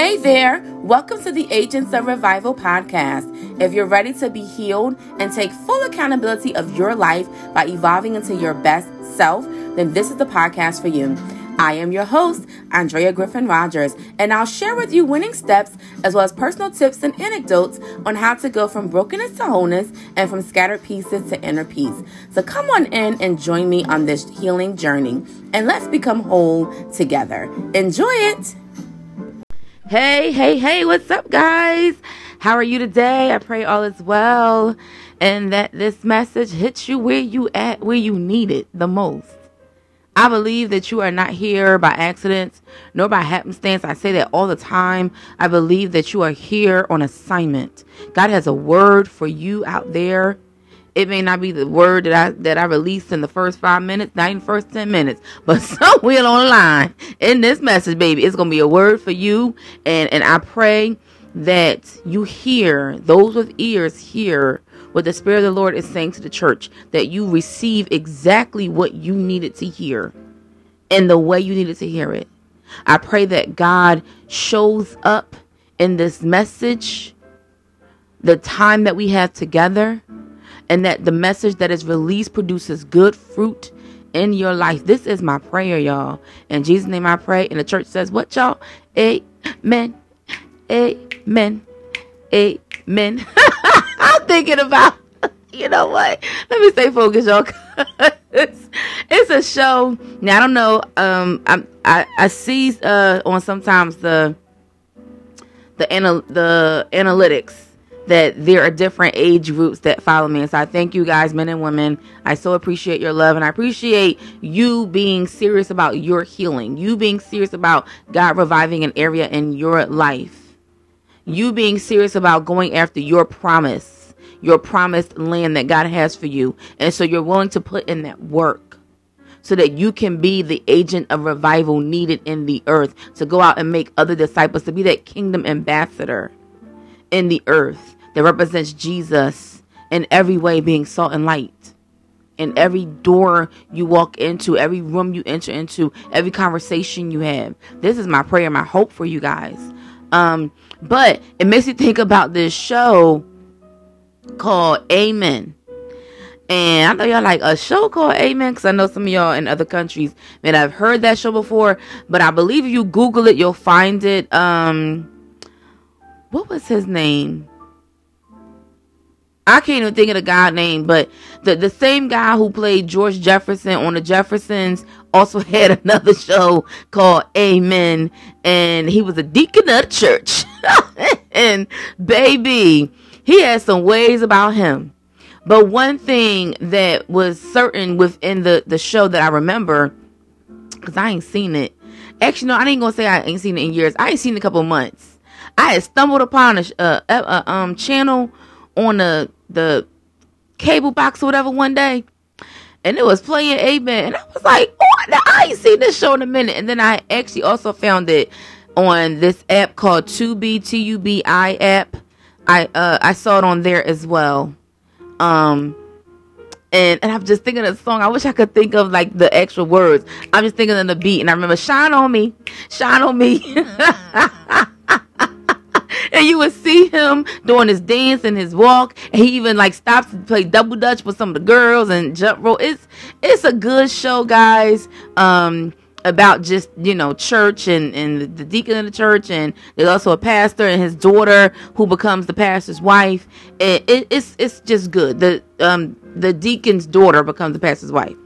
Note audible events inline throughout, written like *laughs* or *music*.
Hey there, welcome to the Agents of Revival podcast. If you're ready to be healed and take full accountability of your life by evolving into your best self, then this is the podcast for you. I am your host, Andrea Griffin Rogers, and I'll share with you winning steps as well as personal tips and anecdotes on how to go from brokenness to wholeness and from scattered pieces to inner peace. So come on in and join me on this healing journey, and let's become whole together. Enjoy it! Hey, hey, hey, what's up, guys? How are you today? I pray all is well and that this message hits you where you at, where you need it the most. I believe that you are not here by accident nor by happenstance. I say that all the time. I believe that you are here on assignment. God has a word for you out there. It may not be the word that I that I released in the first five minutes, not in first ten minutes, *laughs* but somewhere on the line in this message, baby, it's gonna be a word for you. And and I pray that you hear those with ears hear what the Spirit of the Lord is saying to the church, that you receive exactly what you needed to hear in the way you needed to hear it. I pray that God shows up in this message, the time that we have together, and that the message that is released produces good fruit in your life. This is my prayer, y'all. In Jesus' name I pray. And the church says, What, y'all? Amen. Amen. Amen. *laughs* I'm thinking about, you know what? Let me stay focused, y'all. it's, it's a show. Now I don't know. Um, I I, I see uh on sometimes the the anal the analytics that there are different age groups that follow me. And so I thank you guys, men and women. I so appreciate your love and I appreciate you being serious about your healing, you being serious about God reviving an area in your life you being serious about going after your promise, your promised land that God has for you. And so you're willing to put in that work so that you can be the agent of revival needed in the earth to go out and make other disciples, to be that kingdom ambassador in the earth that represents Jesus in every way, being salt and light. In every door you walk into, every room you enter into, every conversation you have. This is my prayer, my hope for you guys. Um, but it makes me think about this show called Amen. And I know y'all like a show called Amen because I know some of y'all in other countries may have heard that show before. But I believe if you Google it, you'll find it. Um, what was his name? I can't even think of the guy name, but the the same guy who played George Jefferson on the Jeffersons also *laughs* had another show called Amen, and he was a deacon of the church. *laughs* and baby, he had some ways about him. But one thing that was certain within the the show that I remember, because I ain't seen it. Actually, no, I ain't gonna say I ain't seen it in years. I ain't seen it a couple months. I had stumbled upon a, uh, a um channel on the the cable box or whatever one day, and it was playing Amen, and I was like, "Oh, I ain't seen this show in a minute." And then I actually also found it on this app called Tubi T U B I app. I uh I saw it on there as well. Um and and I'm just thinking of the song. I wish I could think of like the actual words. I'm just thinking of the beat, and I remember "Shine on Me, Shine on Me." *laughs* and you would see him doing his dance and his walk. And he even like stops to play double dutch with some of the girls and jump rope. It's it's a good show guys um about just you know church and and the deacon of the church. And there's also a pastor and his daughter who becomes the pastor's wife. It, it, it's it's just good. The um the deacon's daughter becomes the pastor's wife.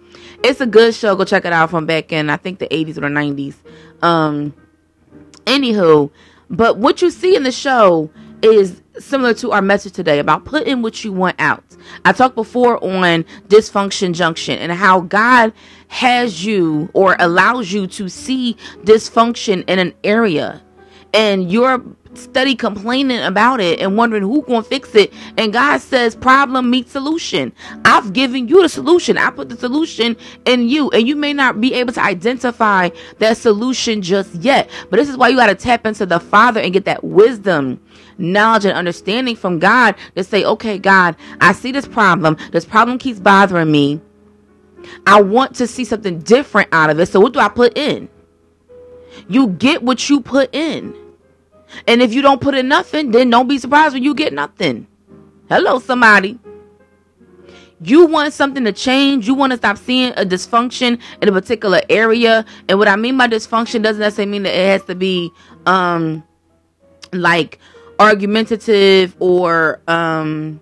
It's a good show. Go check it out from back in i think the 80s or the 90s um anywho but what you see in the show is similar to our message today about putting what you want out. I talked before on dysfunction junction and how God has you or allows you to see dysfunction in an area and you're study complaining about it and wondering who gonna fix it. And god says problem meets solution. I've given you the solution. I put the solution in you. And you may not be able to identify that solution just yet. But this is why you got to tap into the father and get that wisdom knowledge and understanding from god to say okay god i see this problem. This problem keeps bothering me. I want to see something different out of it. So what do i put in? You get what you put in And if you don't put in nothing, then don't be surprised when you get nothing. Hello, somebody. You want something to change. You want to stop seeing a dysfunction in a particular area. And what I mean by dysfunction doesn't necessarily mean that it has to be um like argumentative or um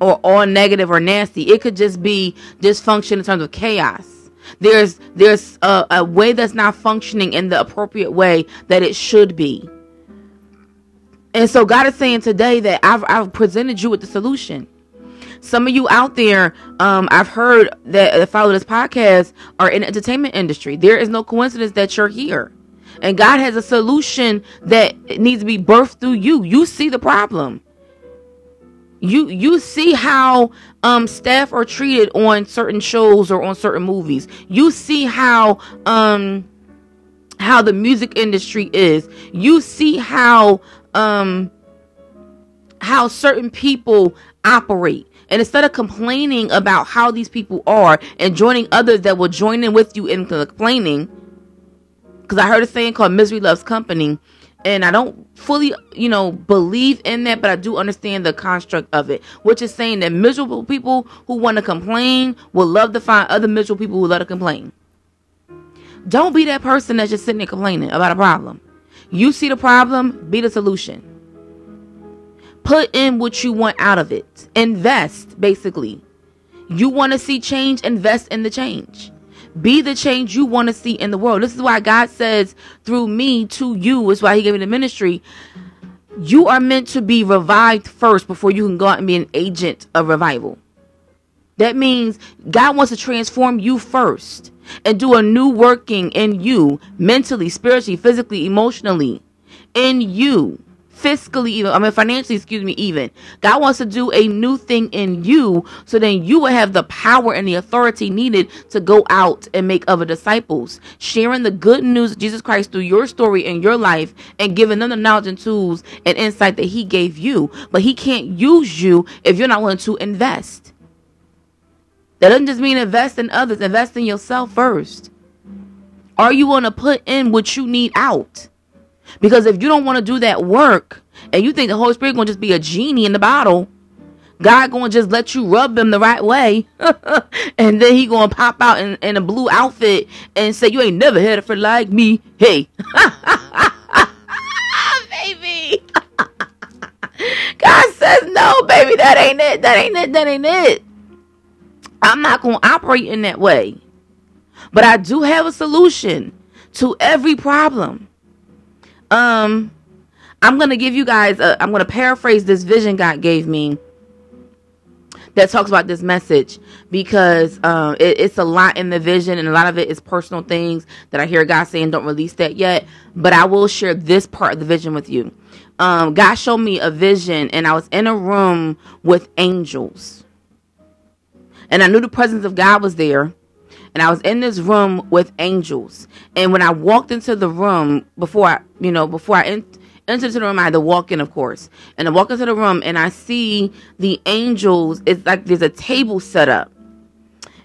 or all negative or nasty. It could just be dysfunction in terms of chaos. There's there's a, a way that's not functioning in the appropriate way that it should be. And so God is saying today that I've, I've presented you with the solution. Some of you out there, um, I've heard that follow this podcast are in the entertainment industry. There is no coincidence that you're here. And God has a solution that needs to be birthed through you. You see the problem. You you see how um staff are treated on certain shows or on certain movies. You see how um how the music industry is. You see how um how certain people operate. And instead of complaining about how these people are and joining others that will join in with you in complaining, because I heard a saying called misery loves company, and I don't fully, you know, believe in that, but I do understand the construct of it, which is saying that miserable people who want to complain will love to find other miserable people who love to complain. Don't be that person that's just sitting there complaining about a problem. You see the problem, be the solution. Put in what you want out of it. Invest, basically. You want to see change, invest in the change. Be the change you want to see in the world. This is why God says through me to you, is why He gave me the ministry. You are meant to be revived first before you can go out and be an agent of revival. That means God wants to transform you first and do a new working in you mentally, spiritually, physically, emotionally, in you fiscally even, I mean financially, excuse me, even. God wants to do a new thing in you so then you will have the power and the authority needed to go out and make other disciples, sharing the good news of Jesus Christ through your story and your life and giving them the knowledge and tools and insight that he gave you. But he can't use you if you're not willing to invest. That doesn't just mean invest in others, invest in yourself first. Are you going to put in what you need out? Because if you don't want to do that work and you think the Holy Spirit going to just be a genie in the bottle, God going to just let you rub him the right way, *laughs* and then he going to pop out in, in a blue outfit and say, "You ain't never had a friend like me." Hey, *laughs* baby. *laughs* God says, "No, baby, that ain't it. That ain't it. That ain't it." I'm not going to operate in that way, but I do have a solution to every problem. Um, I'm gonna give you guys. I'm gonna paraphrase this vision God gave me that talks about this message because um, it, it's a lot in the vision and a lot of it is personal things that I hear God saying don't release that yet. But I will share this part of the vision with you. Um, God showed me a vision and I was in a room with angels, and I knew the presence of God was there and I was in this room with angels. And when I walked into the room before I, you know, before I en- entered the room, I had to walk in, of course. And I walk into the room and I see the angels. It's like there's a table set up.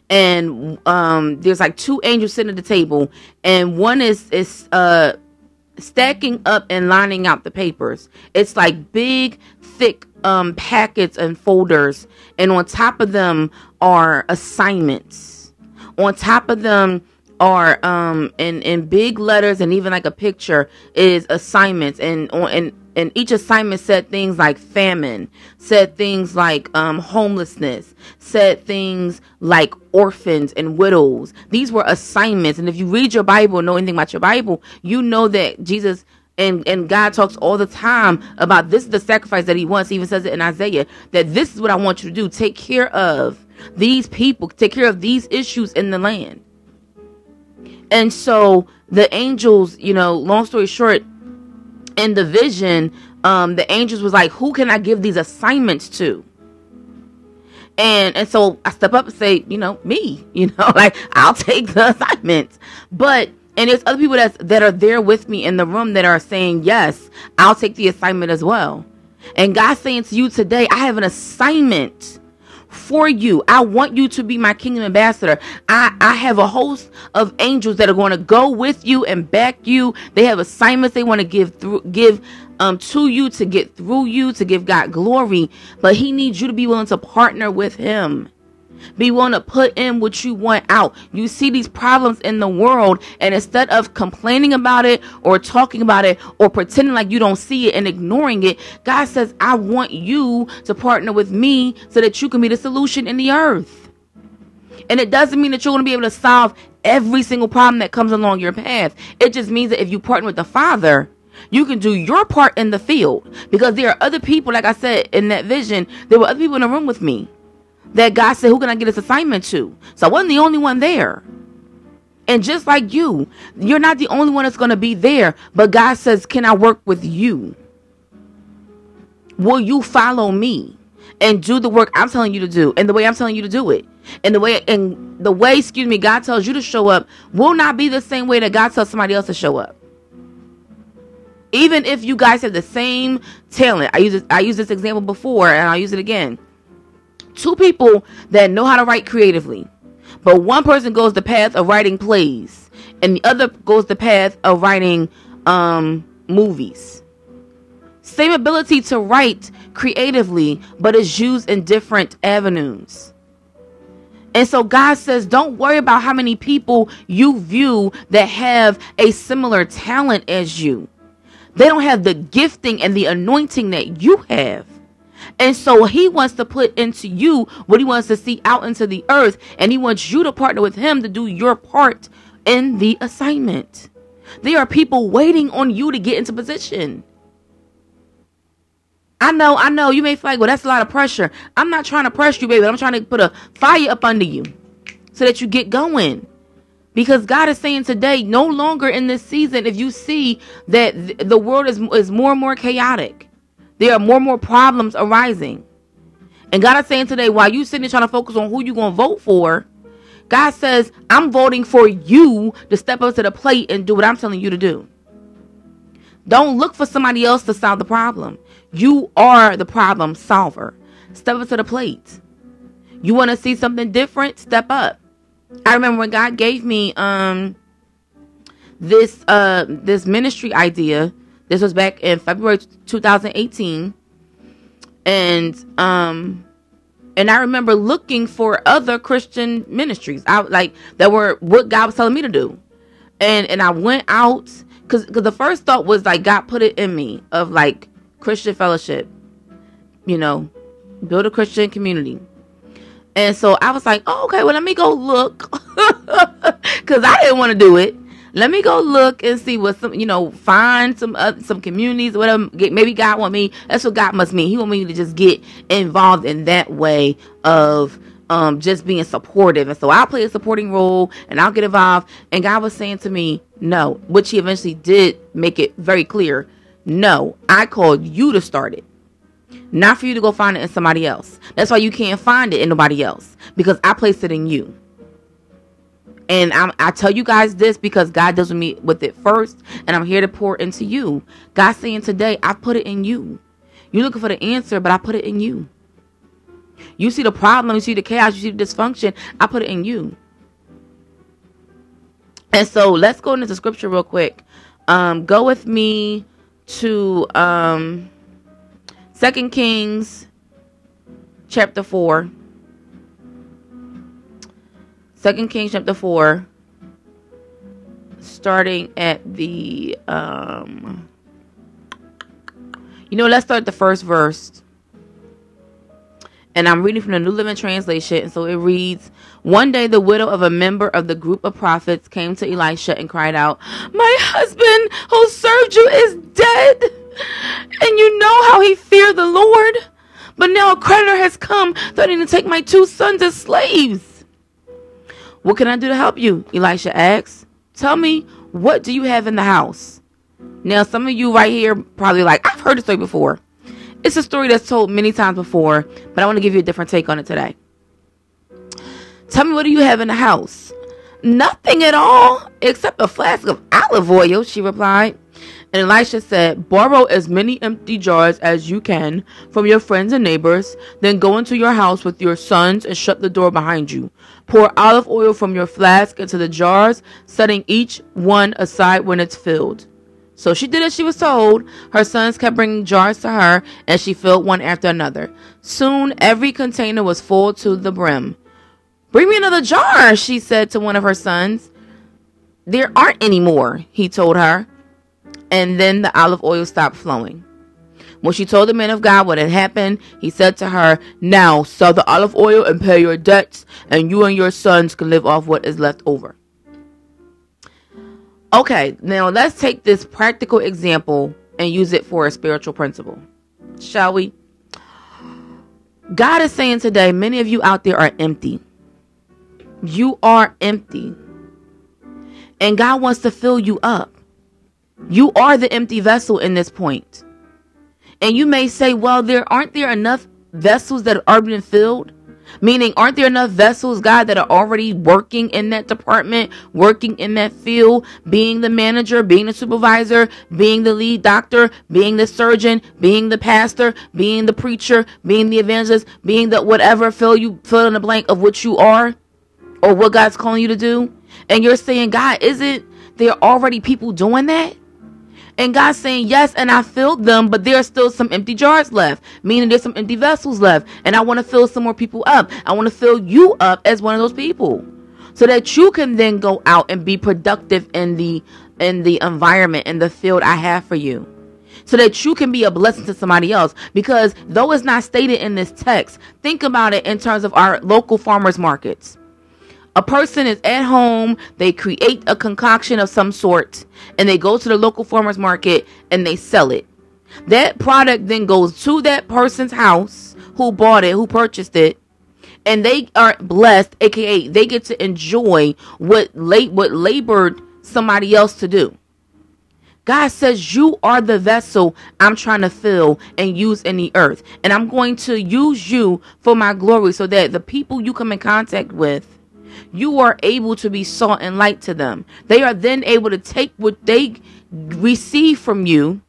And um, there's like two angels sitting at the table, and one is is uh stacking up and lining out the papers. It's like big, thick um packets and folders, and on top of them are assignments on top of them are um in in big letters and even like a picture is assignments and on and and each assignment said things like famine, said things like um, homelessness, said things like orphans and widows. These were assignments. And if you read your Bible, know anything about your Bible, you know that Jesus and, and God talks all the time about this is the sacrifice that he wants. He even says it in Isaiah that this is what I want you to do. Take care of these people, take care of these issues in the land. And so the angels, you know, long story short, in the vision, um, the angels was like, who can I give these assignments to? And and so I step up and say, you know, me, *laughs* you know, like I'll take the *laughs* assignments. But and there's other people that that are there with me in the room that are saying, yes, I'll take the assignment as well. And God's saying to you today, I have an assignment for you. I want you to be my kingdom ambassador. I, I have a host of angels that are going to go with you and back you. They have assignments they want to give through give um to you to get through you to give God glory. But he needs you to be willing to partner with him. Be willing to put in what you want out. You see these problems in the world, and instead of complaining about it or talking about it or pretending like you don't see it and ignoring it, God says, I want you to partner with me so that you can be the solution in the earth. And it doesn't mean that you're going to be able to solve every single problem that comes along your path. It just means that if you partner with the Father, you can do your part in the field because there are other people, like I said in that vision, there were other people in the room with me that God said, Who can I get this assignment to? So I wasn't the only one there. And just like you, you're not the only one that's going to be there, but God says, Can I work with you? Will you follow me and do the work I'm telling you to do and the way I'm telling you to do it? And the way and the way, excuse me, God tells you to show up will not be the same way that God tells somebody else to show up. Even if you guys have the same talent, I use this, I used this example before and I'll use it again two people that know how to write creatively, but one person goes the path of writing plays, and the other goes the path of writing um, movies. Same ability to write creatively, but is used in different avenues. And so God says, don't worry about how many people you view that have a similar talent as you. They don't have the gifting and the anointing that you have. And so he wants to put into you what he wants to see out into the earth. And he wants you to partner with him to do your part in the assignment. There are people waiting on you to get into position. I know, I know. You may feel like, well, that's a lot of pressure. I'm not trying to press you, baby. I'm trying to put a fire up under you so that you get going. Because God is saying today, no longer in this season, if you see that the world is, is more and more chaotic, there are more and more problems arising. And God is saying today, while you sitting trying to focus on who you're going to vote for, God says, I'm voting for you to step up to the plate and do what I'm telling you to do. Don't look for somebody else to solve the problem. You are the problem solver. Step up to the plate. You want to see something different? Step up. I remember when God gave me um this uh this ministry idea this was back in February 2018. And um and I remember looking for other Christian ministries. I like that were what God was telling me to do. And and I went out cuz cuz the first thought was like God put it in me of like Christian fellowship. You know, build a Christian community. And so I was like, oh, okay, well, let me go look. *laughs* Because I didn't want to do it let me go look and see what some you know find some uh, some communities or whatever maybe god want me that's what god must mean. He want me to just get involved in that way of um just being supportive. And so i'll play a supporting role and i'll get involved. And god was saying to me no. Which he eventually did make it very clear. No i called you to start it. Not for you to go find it in somebody else. That's why you can't find it in nobody else. Because i placed it in you and I'm, I tell you guys this because God does with me with it first, and I'm here to pour into you. God saying today, I put it in you. You're looking for the answer, but I put it in you. You see the problem, you see the chaos, you see the dysfunction. I put it in you. And so let's go into the scripture real quick. Um, go with me to um, Kings chapter 4. Second Kings chapter 4, starting at the um you know, let's start the first verse. And I'm reading from the New Living Translation. And so it reads One day the widow of a member of the group of prophets came to Elisha and cried out, My husband who served you is dead. And you know how he feared the Lord. But now a creditor has come threatening to take my two sons as slaves. What can I do to help you? Elisha asked. Tell me, what do you have in the house? Now, some of you right here probably like, I've heard the story before. It's a story that's told many times before, but I want to give you a different take on it today. Tell me, what do you have in the house? Nothing at all, except a flask of olive oil, she replied. And Elisha said, Borrow as many empty jars as you can from your friends and neighbors, then go into your house with your sons and shut the door behind you. Pour olive oil from your flask into the jars, setting each one aside when it's filled. So she did as she was told. Her sons kept bringing jars to her, and she filled one after another. Soon every container was full to the brim. Bring me another jar, she said to one of her sons. There aren't any more, he told her. And then the olive oil stopped flowing. When she told the man of God what had happened, he said to her, Now sell the olive oil and pay your debts, and you and your sons can live off what is left over. Okay, now let's take this practical example and use it for a spiritual principle. Shall we? God is saying today, many of you out there are empty. You are empty. And God wants to fill you up. You are the empty vessel in this point. And you may say, well, there aren't there enough vessels that are being filled? Meaning, aren't there enough vessels, God, that are already working in that department, working in that field, being the manager, being the supervisor, being the lead doctor, being the surgeon, being the pastor, being the preacher, being the evangelist, being the whatever fill you fill in the blank of what you are or what God's calling you to do? And you're saying, God, isn't there already people doing that? And God's saying, Yes, and I filled them, but there are still some empty jars left, meaning there's some empty vessels left. And I want to fill some more people up. I want to fill you up as one of those people. So that you can then go out and be productive in the in the environment in the field I have for you. So that you can be a blessing to somebody else. Because though it's not stated in this text, think about it in terms of our local farmers markets a person is at home, they create a concoction of some sort, and they go to the local farmers market and they sell it. That product then goes to that person's house who bought it, who purchased it, and they are blessed, aka they get to enjoy what late what labored somebody else to do. God says, You are the vessel I'm trying to fill and use in the earth. And I'm going to use you for my glory so that the people you come in contact with you are able to be salt and light to them. They are then able to take what they receive from you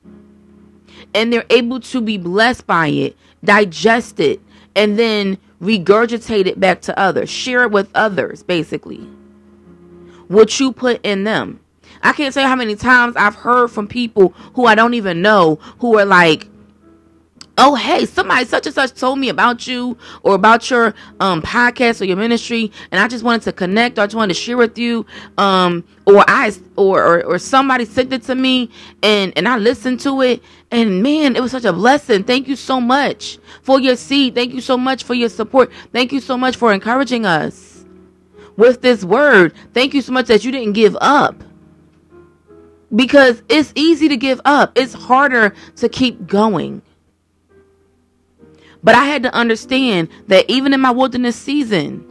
and they're able to be blessed by it, digest it, and then regurgitate it back to others, share it with others, basically. What you put in them. I can't say how many times I've heard from people who I don't even know who are like, oh hey somebody such and such told me about you or about your um podcast or your ministry and i just wanted to connect. Or i just wanted to share with you um or i or or, or somebody sent it to me and and i listened to it and man it was such a blessing. Thank you so much for your seed. Thank you so much for your support. Thank you so much for encouraging us with this word. Thank you so much that you didn't give up. Because it's easy to give up. It's harder to keep going but I had to understand that even in my wilderness season,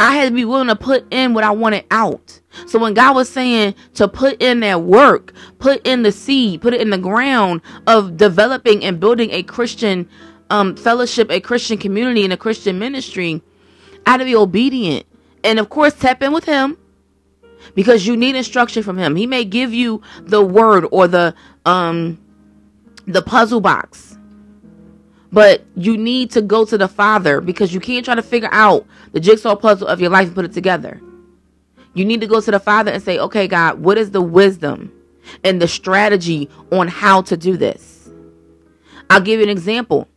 I had to be willing to put in what I wanted out. So when God was saying to put in that work, put in the seed, put it in the ground of developing and building a Christian um, fellowship, a Christian community, and a Christian ministry, I had to be obedient. And of course, tap in with Him because you need instruction from Him. He may give you the word or the um the puzzle box but you need to go to the Father because you can't try to figure out the jigsaw puzzle of your life and put it together. You need to go to the Father and say, okay, God, what is the wisdom and the strategy on how to do this? I'll give you an example.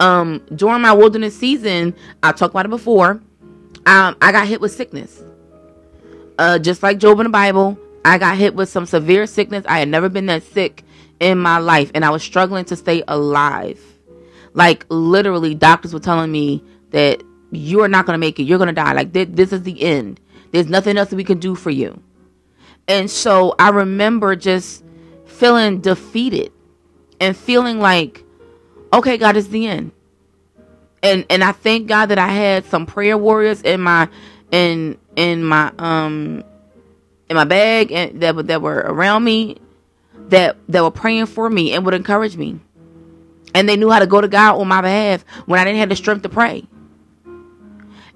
Um, during my wilderness season, I talked about it before. Um, I got hit with sickness. Uh, just like Job in the Bible, I got hit with some severe sickness. I had never been that sick in my life and I was struggling to stay alive. Like literally doctors were telling me that you are not going to make it. You're going to die. Like th- this is the end. There's nothing else that we can do for you. And so I remember just feeling defeated and feeling like okay, God is the end. And and I thank God that I had some prayer warriors in my in in my um in my bag and that that were around me that that were praying for me and would encourage me. And they knew how to go to God on my behalf when I didn't have the strength to pray.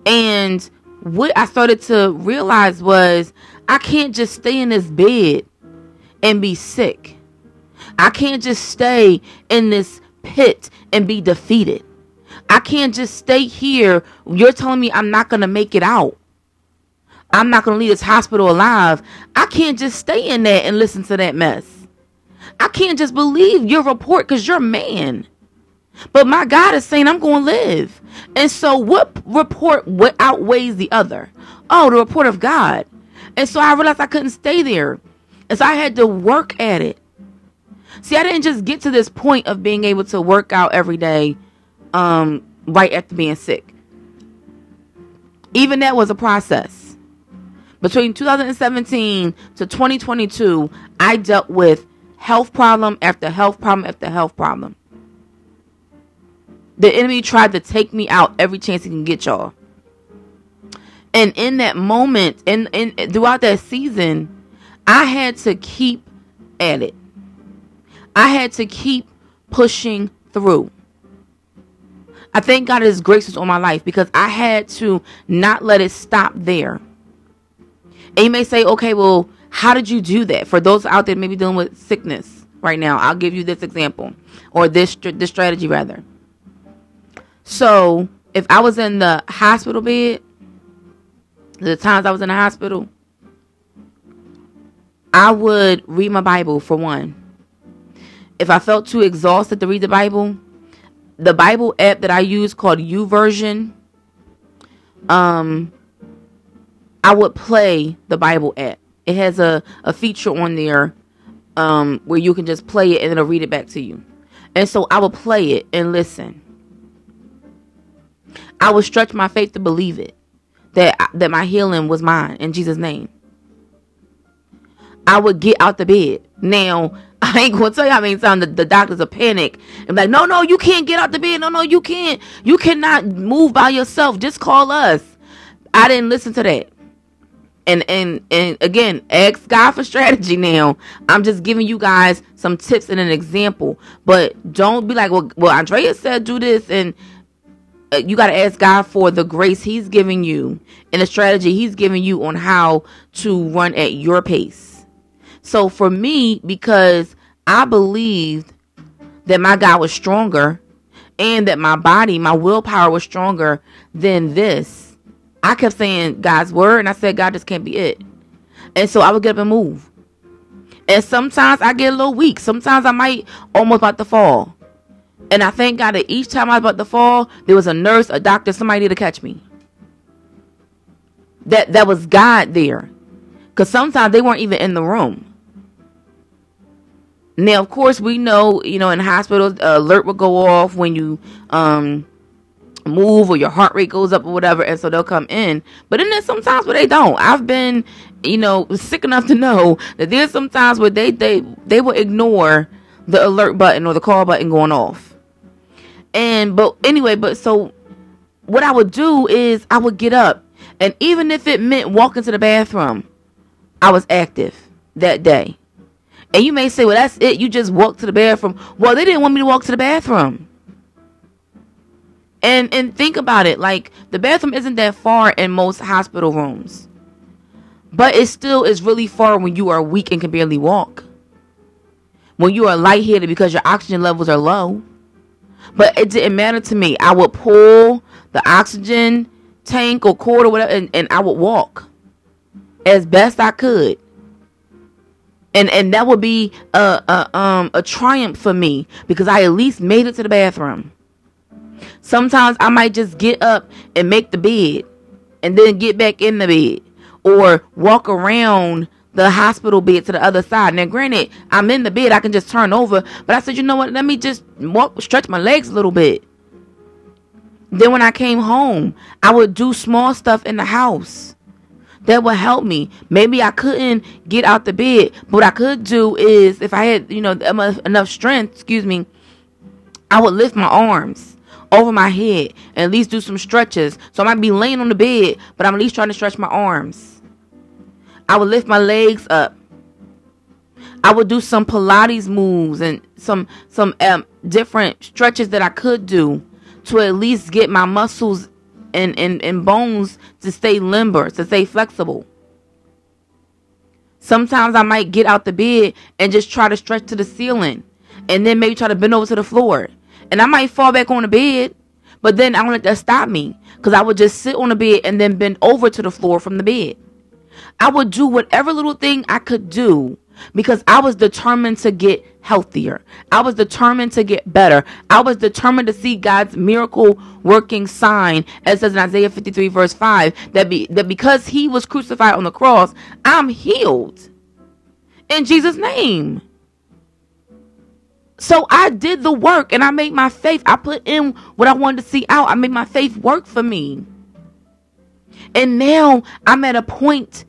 And what I started to realize was I can't just stay in this bed and be sick. I can't just stay in this pit and be defeated. I can't just stay here. You're telling me I'm not going to make it out. I'm not going to leave this hospital alive. I can't just stay in there and listen to that mess. I can't just believe your report because you're a man. But my God is saying I'm going to live. And so, what report outweighs the other? Oh, the report of God. And so I realized I couldn't stay there. And so I had to work at it. See, I didn't just get to this point of being able to work out every day um, right after being sick. Even that was a process. Between 2017 to 2022, I dealt with health problem after health problem after health problem. The enemy tried to take me out every chance he can get y'all. And in that moment, and, and throughout that season, I had to keep at it. I had to keep pushing through. I thank God His grace was on my life because I had to not let it stop there. And you may say, okay, well, how did you do that? For those out there maybe dealing with sickness right now, I'll give you this example or this this strategy rather. So, if I was in the hospital bed, the times I was in the hospital, I would read my Bible for one. If I felt too exhausted to read the Bible, the Bible app that I use called YouVersion, um, I would play the Bible app. It has a, a feature on there um, where you can just play it and it'll read it back to you. And so I would play it and listen. I would stretch my faith to believe it that that my healing was mine in Jesus' name. I would get out the bed. Now *laughs* I ain't gonna tell you how many times the, the doctors are panic and like, no, no, you can't get out the bed. No, no, you can't. You cannot move by yourself. Just call us. I didn't listen to that. And and and again, ask God for strategy. Now I'm just giving you guys some tips and an example, but don't be like, well, well, Andrea said do this, and uh, you got to ask God for the grace He's giving you and the strategy He's giving you on how to run at your pace. So for me, because I believed that my God was stronger and that my body, my willpower was stronger than this, I kept saying God's word and I said, God, this can't be it. And so I would get up and move. And sometimes I get a little weak. Sometimes I might almost about to fall. And I thank God that each time I was about to fall, there was a nurse, a doctor, somebody to catch me. That that was God there. Cause sometimes they weren't even in the room. Now, of course, we know, you know, in hospitals, alert will go off when you um move or your heart rate goes up or whatever, and so they'll come in. But then there's sometimes where they don't. I've been, you know, sick enough to know that there's sometimes where they they they will ignore the alert button or the call button going off. And but anyway, but so what I would do is I would get up, and even if it meant walking to the bathroom, I was active that day. And you may say, well, that's it. You just walked to the bathroom. Well, they didn't want me to walk to the bathroom. And and think about it. Like the bathroom isn't that far in most hospital rooms. But it still is really far when you are weak and can barely walk. When you are lightheaded because your oxygen levels are low. But it didn't matter to me. I would pull the oxygen tank or cord or whatever and, and I would walk as best I could and and that would be a, a um a triumph for me because I at least made it to the bathroom. Sometimes I might just get up and make the bed and then get back in the bed or walk around the hospital bed to the other side. Now, granted, I'm in the bed, I can just turn over, but I said, you know what? Let me just walk, stretch my legs a little bit. Then when I came home, I would do small stuff in the house that would help me. Maybe I couldn't get out the bed, but what I could do is if I had, you know, enough strength, excuse me, I would lift my arms over my head and at least do some stretches. So I might be laying on the bed, but I'm at least trying to stretch my arms. I would lift my legs up. I would do some Pilates moves and some some um, different stretches that I could do to at least get my muscles and, and, and bones to stay limber, to stay flexible. Sometimes I might get out the bed and just try to stretch to the ceiling and then maybe try to bend over to the floor. And I might fall back on the bed, but then I don't let that stop me because I would just sit on the bed and then bend over to the floor from the bed. I would do whatever little thing I could do because I was determined to get healthier. I was determined to get better. I was determined to see God's miracle working sign, as says in Isaiah 53, verse 5, that, be, that because he was crucified on the cross, I'm healed in Jesus' name. So I did the work and I made my faith. I put in what I wanted to see out. I made my faith work for me. And now I'm at a point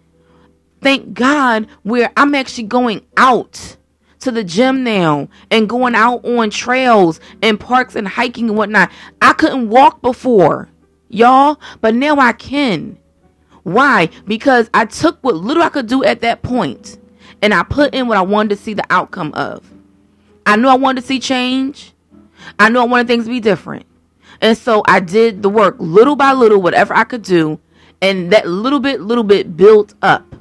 thank God, where I'm actually going out to the gym now and going out on trails and parks and hiking and whatnot. I couldn't walk before, y'all, but now I can. Why? Because I took what little I could do at that point and I put in what I wanted to see the outcome of. I knew I wanted to see change. I knew I wanted things to be different. And so I did the work little by little, whatever I could do. And that little bit, little bit built up.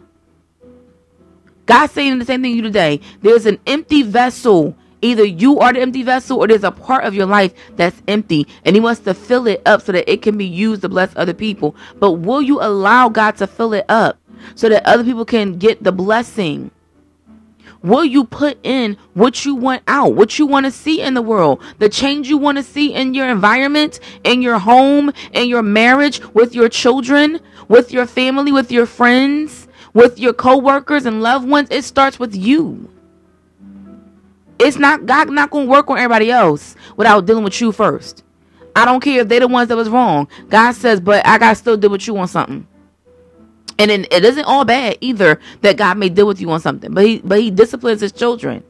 God's saying the same thing to you today. There's an empty vessel. Either you are the empty vessel or there's a part of your life that's empty and he wants to fill it up so that it can be used to bless other people. But will you allow God to fill it up so that other people can get the blessing? Will you put in what you want out, what you want to see in the world, the change you want to see in your environment, in your home, in your marriage, with your children, with your family, with your friends? with your coworkers and loved ones, it starts with you. It's not God not gonna work on everybody else without dealing with you first. I don't care if they're the ones that was wrong. God says, but I gotta still deal with you on something. And then it isn't all bad either that God may deal with you on something, but he but he disciplines his children.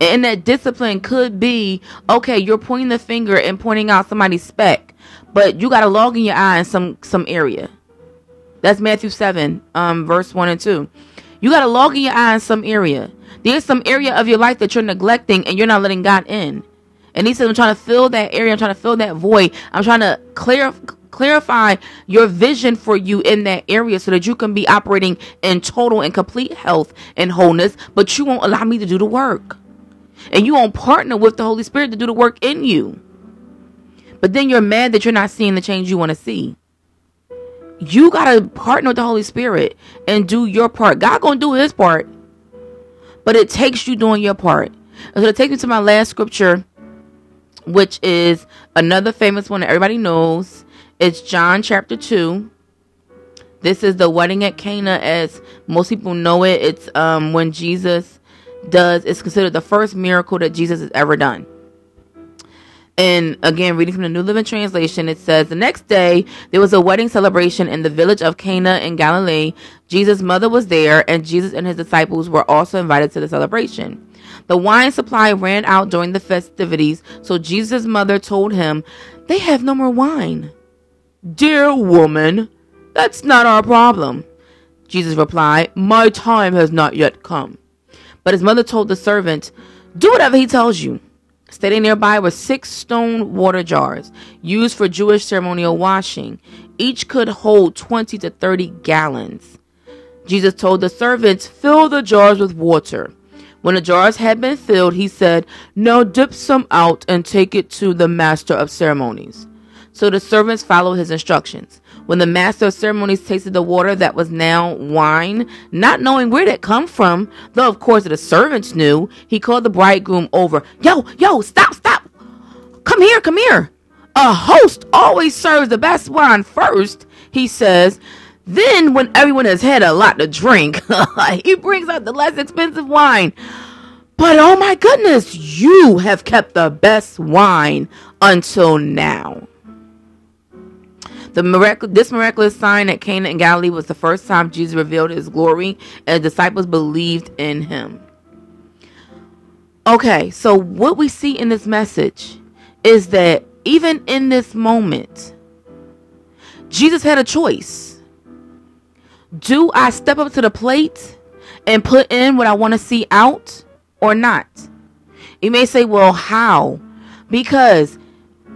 And that discipline could be okay, you're pointing the finger and pointing out somebody's speck, but you got a log in your eye in some some area. That's Matthew 7, um, verse 1 and 2. You got to log in your eye in some area. There's some area of your life that you're neglecting and you're not letting God in. And he said, I'm trying to fill that area. I'm trying to fill that void. I'm trying to clear, clarify your vision for you in that area so that you can be operating in total and complete health and wholeness, but you won't allow me to do the work. And you won't partner with the Holy Spirit to do the work in you. But then you're mad that you're not seeing the change you want to see you gotta partner with the Holy Spirit and do your part. God gonna do his part. But it takes you doing your part. And so it takes me to my last scripture, which is another famous one that everybody knows. It's John chapter 2. This is the wedding at Cana, as most people know it. It's um when Jesus does, it's considered the first miracle that Jesus has ever done. And again, reading from the New Living Translation, it says, The next day, there was a wedding celebration in the village of Cana in Galilee. Jesus' mother was there, and Jesus and his disciples were also invited to the celebration. The wine supply ran out during the festivities, so Jesus' mother told him, They have no more wine. Dear woman, that's not our problem. Jesus replied, My time has not yet come. But his mother told the servant, Do whatever he tells you. Standing nearby were six stone water jars used for Jewish ceremonial washing. Each could hold 20 to 30 gallons. Jesus told the servants, Fill the jars with water. When the jars had been filled, he said, Now dip some out and take it to the master of ceremonies. So the servants followed his instructions. When the master of ceremonies tasted the water that was now wine, not knowing where it come from, though of course the servants knew, he called the bridegroom over. Yo, yo, stop, stop. Come here, come here. A host always serves the best wine first, he says. Then, when everyone has had a lot to drink, *laughs* he brings out the less expensive wine. But oh my goodness, you have kept the best wine until now. The miracle, this miraculous sign at Cana in Galilee was the first time Jesus revealed his glory and the disciples believed in him. Okay, so what we see in this message is that even in this moment, Jesus had a choice. Do I step up to the plate and put in what I want to see out or not? You may say, well, how? Because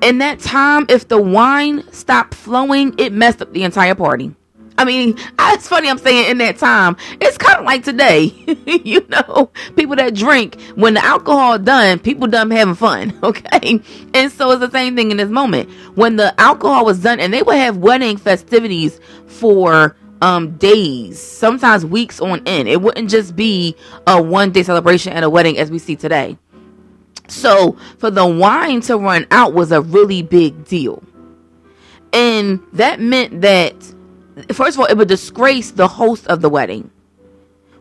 in that time, if the wine stopped flowing, it messed up the entire party. I mean, *laughs* it's funny I'm saying in that time. It's kind of like today, *laughs* you know, people that drink when the alcohol done, people done having fun, *laughs* okay? And so it's the same thing in this moment. When the alcohol was done, and they would have wedding festivities for um days, sometimes weeks on end. It wouldn't just be a one day celebration at a wedding as we see today. So for the wine to run out was a really big deal. And that meant that first of all, it would disgrace the host of the wedding,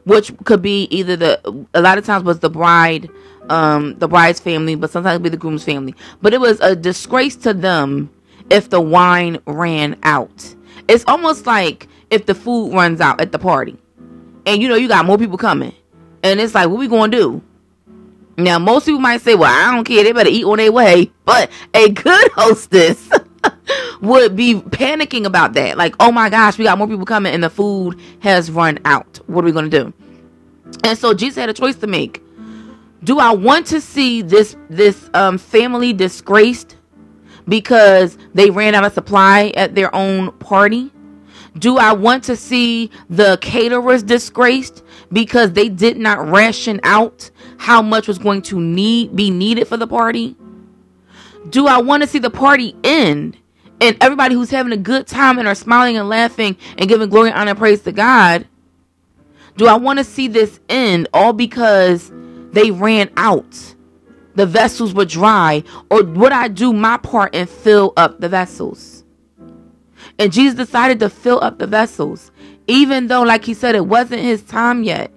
which could be either the a lot of times was the bride, um, the bride's family, but sometimes it would be the groom's family. But it was a disgrace to them if the wine ran out. It's almost like if the food runs out at the party, and you know you got more people coming, and it's like, what we gonna do? Now, most people might say, well, I don't care. They better eat on their way. But a good *laughs* hostess *laughs* would be panicking about that. Like, oh my gosh, we got more people coming and the food has run out. What are we going to do? And so Jesus had a choice to make. Do I want to see this this um, family disgraced because they ran out of supply at their own party? Do I want to see the caterers disgraced because they did not ration out how much was going to need be needed for the party? Do I want to see the party end and everybody who's having a good time and are smiling and laughing and giving glory, honor, and praise to God? Do I want to see this end all because they ran out? The vessels were dry, or would I do my part and fill up the vessels? And Jesus decided to fill up the vessels, even though, like he said, it wasn't his time yet.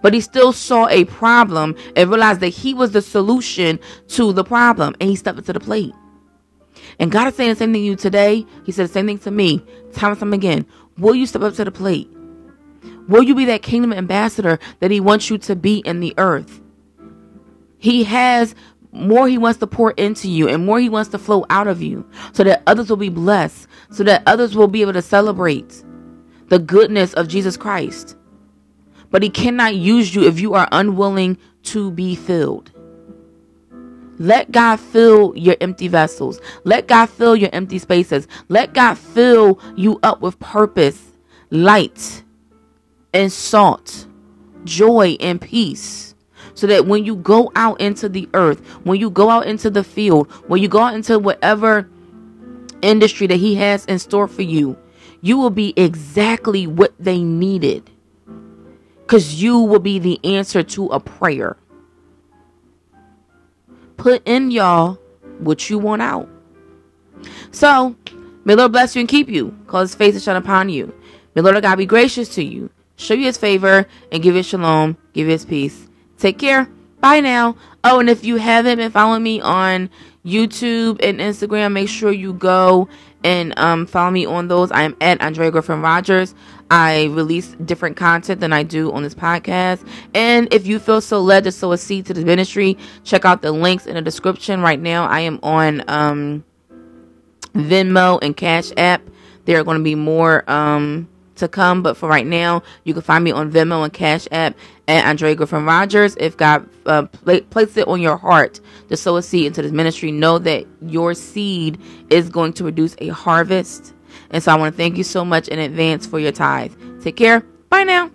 But he still saw a problem and realized that he was the solution to the problem. And he stepped up to the plate. And God is saying the same thing to you today. He said the same thing to me. Time and time again. Will you step up to the plate? Will you be that kingdom ambassador that he wants you to be in the earth? He has more he wants to pour into you and more he wants to flow out of you so that others will be blessed, so that others will be able to celebrate the goodness of Jesus Christ but he cannot use you if you are unwilling to be filled. Let God fill your empty vessels. Let God fill your empty spaces. Let God fill you up with purpose, light, and salt, joy, and peace. So that when you go out into the earth, when you go out into the field, when you go out into whatever industry that He has in store for you, you will be exactly what they needed because you will be the answer to a prayer. Put in y'all what you want out. So, may Lord bless you and keep you, cause his face to shine upon you. May Lord God be gracious to you, show you his favor, and give you shalom, give you his peace. Take care. Bye now. Oh, and if you haven't been following me on YouTube and Instagram, make sure you go and um, follow me on those. I am at Andrea Griffin Rogers. I release different content than I do on this podcast. And if you feel so led to sow a seed to the ministry, check out the links in the description. Right now, I am on um, Venmo and Cash App. There are going to be more um, to come. But for right now, you can find me on Venmo and Cash App at Andrea Griffin Rogers. If God uh, place it on your heart to sow a seed into this ministry, know that your seed is going to produce a harvest. And so I want to thank you so much in advance for your tithe. Take care. Bye now.